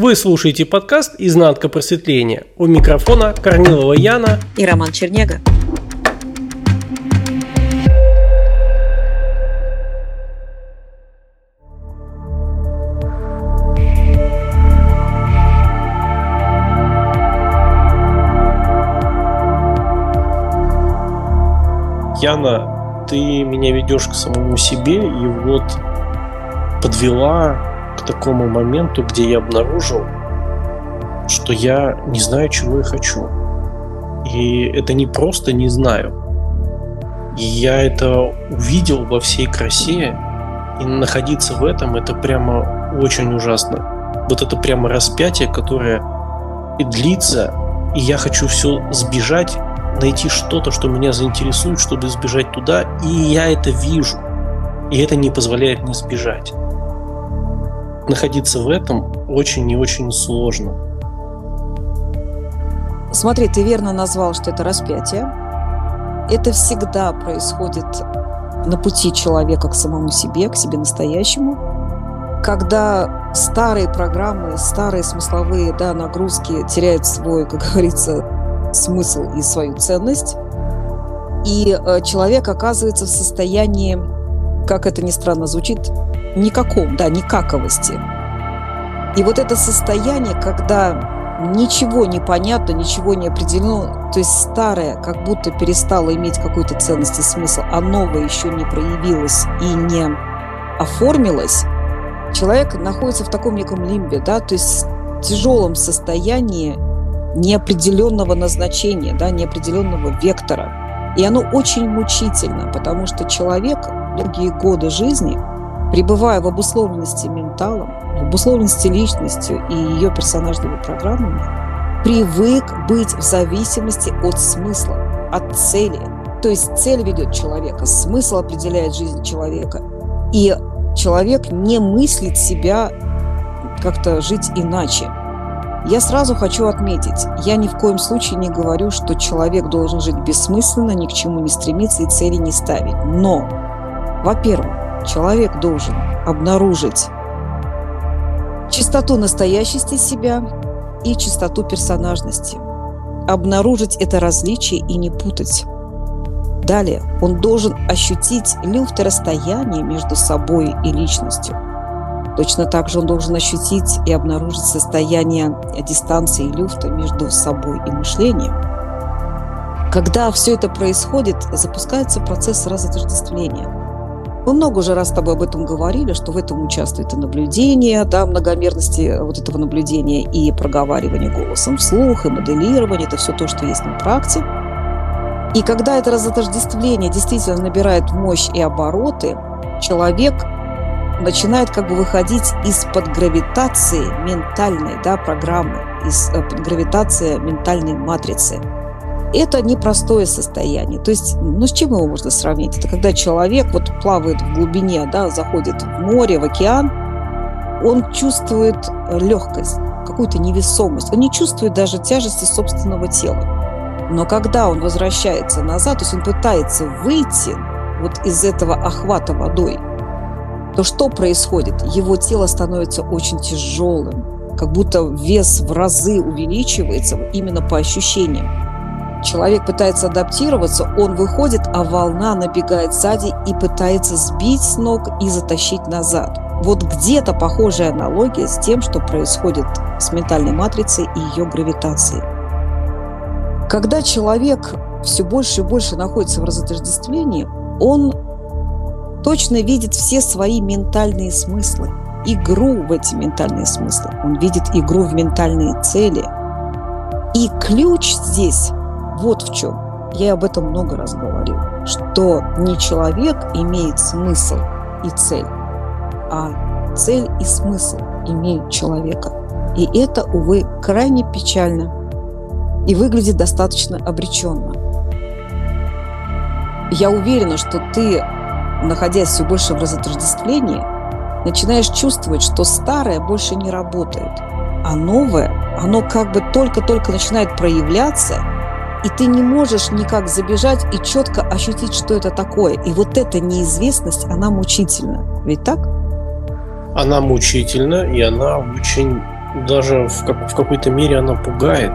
Вы слушаете подкаст «Изнанка просветления». У микрофона Корнилова Яна и Роман Чернега. Яна, ты меня ведешь к самому себе и вот подвела к такому моменту, где я обнаружил, что я не знаю, чего я хочу. И это не просто не знаю. И я это увидел во всей красе, и находиться в этом это прямо очень ужасно. Вот это прямо распятие, которое и длится, и я хочу все сбежать, найти что-то, что меня заинтересует, чтобы сбежать туда, и я это вижу. И это не позволяет мне сбежать находиться в этом очень и очень сложно. Смотри, ты верно назвал, что это распятие. Это всегда происходит на пути человека к самому себе, к себе настоящему. Когда старые программы, старые смысловые да, нагрузки теряют свой, как говорится, смысл и свою ценность, и э, человек оказывается в состоянии, как это ни странно звучит, никаком, да, никаковости. И вот это состояние, когда ничего не понятно, ничего не определено, то есть старое как будто перестало иметь какую-то ценность и смысл, а новое еще не проявилось и не оформилось, человек находится в таком неком лимбе, да, то есть тяжелом состоянии неопределенного назначения, да, неопределенного вектора. И оно очень мучительно, потому что человек долгие годы жизни – пребывая в обусловленности менталом, в обусловленности личностью и ее персонажными программами, привык быть в зависимости от смысла, от цели. То есть цель ведет человека, смысл определяет жизнь человека. И человек не мыслит себя как-то жить иначе. Я сразу хочу отметить, я ни в коем случае не говорю, что человек должен жить бессмысленно, ни к чему не стремиться и цели не ставить. Но, во-первых, человек должен обнаружить чистоту настоящести себя и чистоту персонажности. Обнаружить это различие и не путать. Далее он должен ощутить люфт расстояния между собой и личностью. Точно так же он должен ощутить и обнаружить состояние дистанции и люфта между собой и мышлением. Когда все это происходит, запускается процесс разотождествления – мы много уже раз с тобой об этом говорили, что в этом участвует и наблюдение, да, многомерности вот этого наблюдения, и проговаривание голосом вслух, и моделирование, это все то, что есть на практике. И когда это разотождествление действительно набирает мощь и обороты, человек начинает как бы выходить из-под гравитации ментальной да, программы, из-под гравитации ментальной матрицы – это непростое состояние. То есть, ну с чем его можно сравнить? Это когда человек вот плавает в глубине, да, заходит в море, в океан, он чувствует легкость, какую-то невесомость. Он не чувствует даже тяжести собственного тела. Но когда он возвращается назад, то есть он пытается выйти вот из этого охвата водой, то что происходит? Его тело становится очень тяжелым, как будто вес в разы увеличивается именно по ощущениям человек пытается адаптироваться, он выходит, а волна набегает сзади и пытается сбить с ног и затащить назад. Вот где-то похожая аналогия с тем, что происходит с ментальной матрицей и ее гравитацией. Когда человек все больше и больше находится в разотождествлении, он точно видит все свои ментальные смыслы, игру в эти ментальные смыслы. Он видит игру в ментальные цели. И ключ здесь вот в чем. Я об этом много раз говорил, что не человек имеет смысл и цель, а цель и смысл имеют человека. И это, увы, крайне печально и выглядит достаточно обреченно. Я уверена, что ты, находясь все больше в разотождествлении, начинаешь чувствовать, что старое больше не работает, а новое, оно как бы только-только начинает проявляться – и ты не можешь никак забежать и четко ощутить, что это такое. И вот эта неизвестность, она мучительна. Ведь так? Она мучительна, и она очень даже в, как, в какой-то мере она пугает,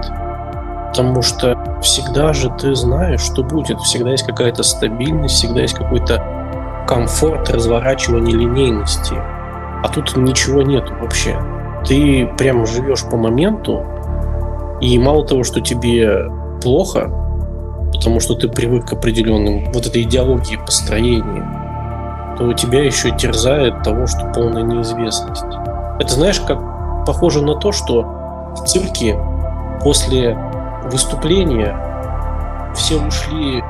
потому что всегда же ты знаешь, что будет, всегда есть какая-то стабильность, всегда есть какой-то комфорт разворачивания линейности, а тут ничего нету вообще. Ты прямо живешь по моменту, и мало того, что тебе плохо, потому что ты привык к определенным вот этой идеологии построения, то тебя еще терзает того, что полная неизвестность. Это знаешь, как похоже на то, что в цирке после выступления все ушли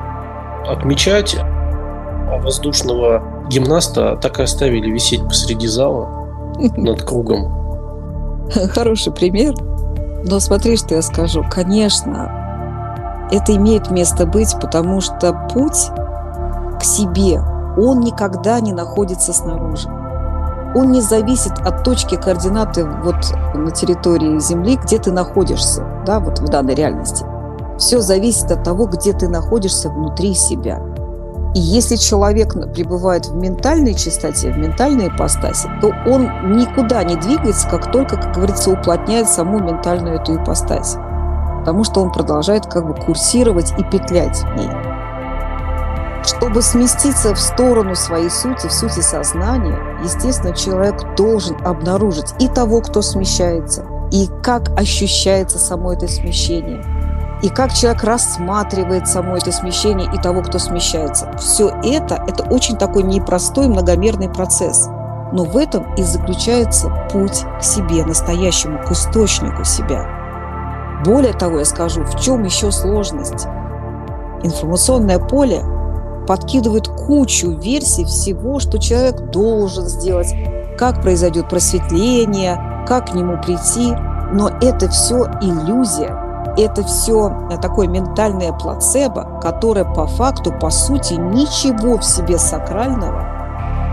отмечать, а воздушного гимнаста так и оставили висеть посреди зала над кругом. Хороший пример. Но смотри, что я скажу. Конечно, это имеет место быть, потому что путь к себе, он никогда не находится снаружи. Он не зависит от точки координаты вот на территории Земли, где ты находишься, да, вот в данной реальности. Все зависит от того, где ты находишься внутри себя. И если человек пребывает в ментальной чистоте, в ментальной ипостаси, то он никуда не двигается, как только, как говорится, уплотняет саму ментальную эту ипостась. Потому что он продолжает как бы курсировать и петлять в ней. Чтобы сместиться в сторону своей сути, в сути сознания, естественно, человек должен обнаружить и того, кто смещается, и как ощущается само это смещение – и как человек рассматривает само это смещение и того, кто смещается. Все это – это очень такой непростой многомерный процесс. Но в этом и заключается путь к себе, настоящему, к источнику себя. Более того, я скажу, в чем еще сложность. Информационное поле подкидывает кучу версий всего, что человек должен сделать, как произойдет просветление, как к нему прийти. Но это все иллюзия, это все э, такое ментальное плацебо, которое по факту, по сути, ничего в себе сакрального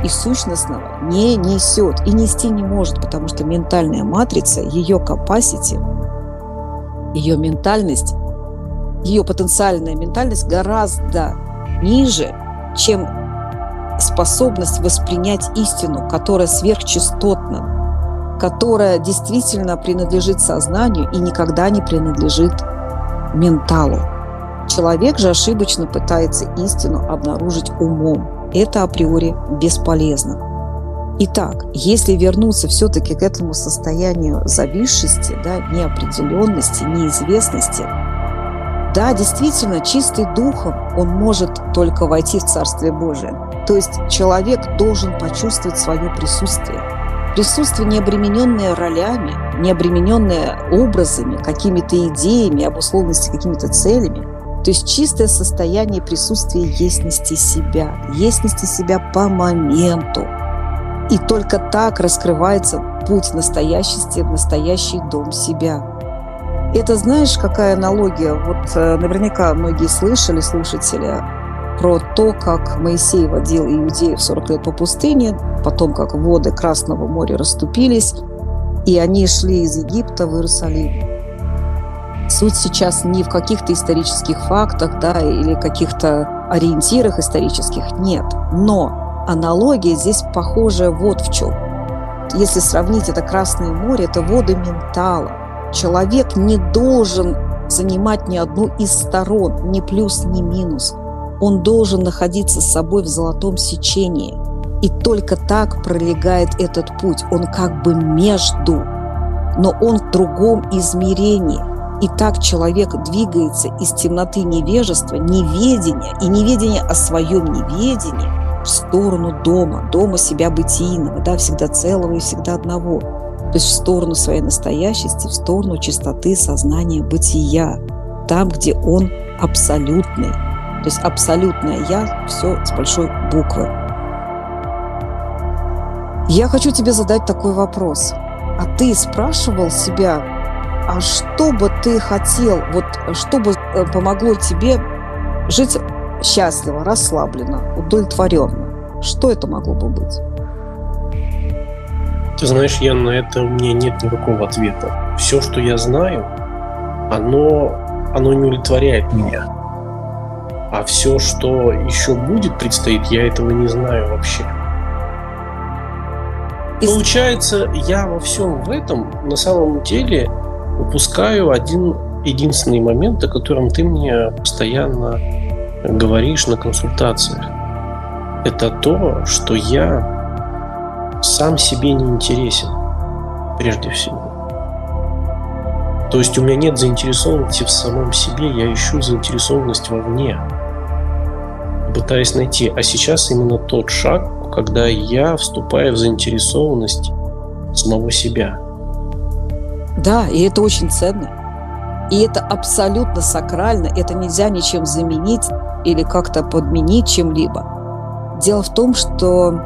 и сущностного не несет и нести не может, потому что ментальная матрица, ее capacity, ее ментальность, ее потенциальная ментальность гораздо ниже, чем способность воспринять истину, которая сверхчастотна, которая действительно принадлежит сознанию и никогда не принадлежит менталу. Человек же ошибочно пытается истину обнаружить умом. Это априори бесполезно. Итак, если вернуться все-таки к этому состоянию зависшести, да, неопределенности, неизвестности, да, действительно, чистый духом он может только войти в Царствие Божие. То есть человек должен почувствовать свое присутствие – Присутствие, не обремененное ролями, не обремененное образами, какими-то идеями, обусловленности какими-то целями. То есть чистое состояние присутствия естности себя, естности себя по моменту. И только так раскрывается путь настоящести в настоящий дом себя. Это знаешь, какая аналогия? Вот э, наверняка многие слышали, слушатели, про то, как Моисей водил иудеев 40 лет по пустыне, потом как воды Красного моря расступились, и они шли из Египта в Иерусалим. Суть сейчас не в каких-то исторических фактах да, или каких-то ориентирах исторических, нет. Но аналогия здесь похожая вот в чем. Если сравнить это Красное море, это воды ментала. Человек не должен занимать ни одну из сторон, ни плюс, ни минус. Он должен находиться с собой в золотом сечении. И только так пролегает этот путь. Он как бы между, но он в другом измерении. И так человек двигается из темноты невежества, неведения и неведения о своем неведении в сторону дома, дома себя бытийного, да, всегда целого и всегда одного. То есть в сторону своей настоящести, в сторону чистоты сознания бытия, там, где он абсолютный, то есть абсолютное «я» все с большой буквы. Я хочу тебе задать такой вопрос. А ты спрашивал себя, а что бы ты хотел, вот что бы э, помогло тебе жить счастливо, расслабленно, удовлетворенно? Что это могло бы быть? Ты знаешь, я на это у меня нет никакого ответа. Все, что я знаю, оно, оно не удовлетворяет меня. А все, что еще будет предстоит, я этого не знаю вообще. И... Получается, я во всем в этом на самом деле упускаю один единственный момент, о котором ты мне постоянно говоришь на консультациях. Это то, что я сам себе не интересен, прежде всего. То есть у меня нет заинтересованности в самом себе, я ищу заинтересованность вовне, пытаясь найти. А сейчас именно тот шаг, когда я вступаю в заинтересованность самого себя. Да, и это очень ценно. И это абсолютно сакрально, это нельзя ничем заменить или как-то подменить чем-либо. Дело в том, что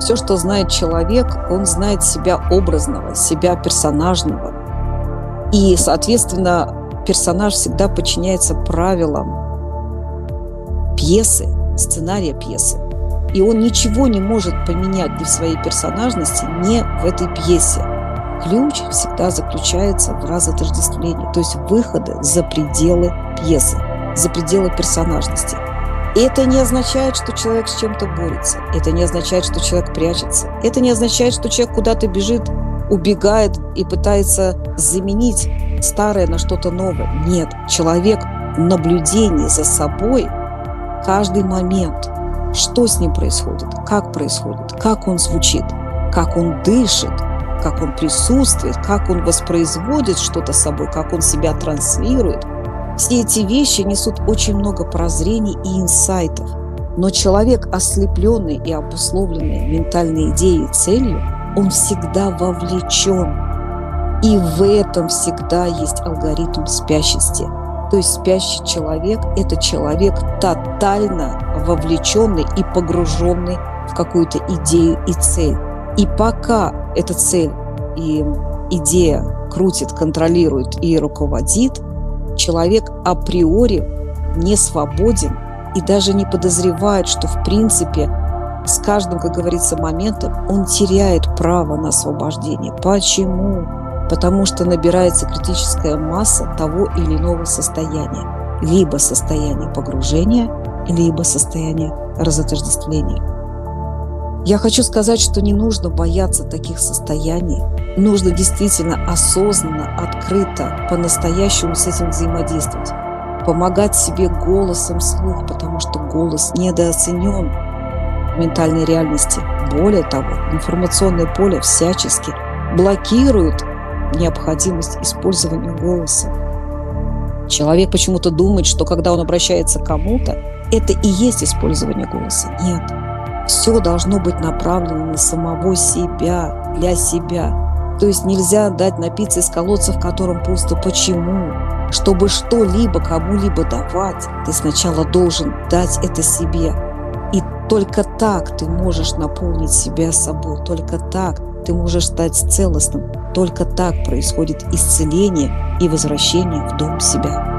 все, что знает человек, он знает себя образного, себя персонажного, и, соответственно, персонаж всегда подчиняется правилам пьесы, сценария пьесы. И он ничего не может поменять для своей персонажности не в этой пьесе. Ключ всегда заключается в разотождествлении, то есть выходы за пределы пьесы, за пределы персонажности. И это не означает, что человек с чем-то борется. Это не означает, что человек прячется. Это не означает, что человек куда-то бежит убегает и пытается заменить старое на что-то новое. Нет, человек в наблюдении за собой каждый момент, что с ним происходит, как происходит, как он звучит, как он дышит, как он присутствует, как он воспроизводит что-то собой, как он себя транслирует. Все эти вещи несут очень много прозрений и инсайтов. Но человек, ослепленный и обусловленный ментальной идеей и целью, он всегда вовлечен. И в этом всегда есть алгоритм спящести. То есть спящий человек – это человек тотально вовлеченный и погруженный в какую-то идею и цель. И пока эта цель и идея крутит, контролирует и руководит, человек априори не свободен и даже не подозревает, что в принципе с каждым, как говорится, моментом он теряет право на освобождение. Почему? Потому что набирается критическая масса того или иного состояния. Либо состояние погружения, либо состояние разотождествления. Я хочу сказать, что не нужно бояться таких состояний. Нужно действительно осознанно, открыто, по-настоящему с этим взаимодействовать. Помогать себе голосом слух, потому что голос недооценен ментальной реальности. Более того, информационное поле всячески блокирует необходимость использования голоса. Человек почему-то думает, что когда он обращается к кому-то, это и есть использование голоса. Нет. Все должно быть направлено на самого себя, для себя. То есть нельзя дать напиться из колодца, в котором пусто. Почему? Чтобы что-либо кому-либо давать, ты сначала должен дать это себе. И только так ты можешь наполнить себя собой, только так ты можешь стать целостным, только так происходит исцеление и возвращение в дом себя.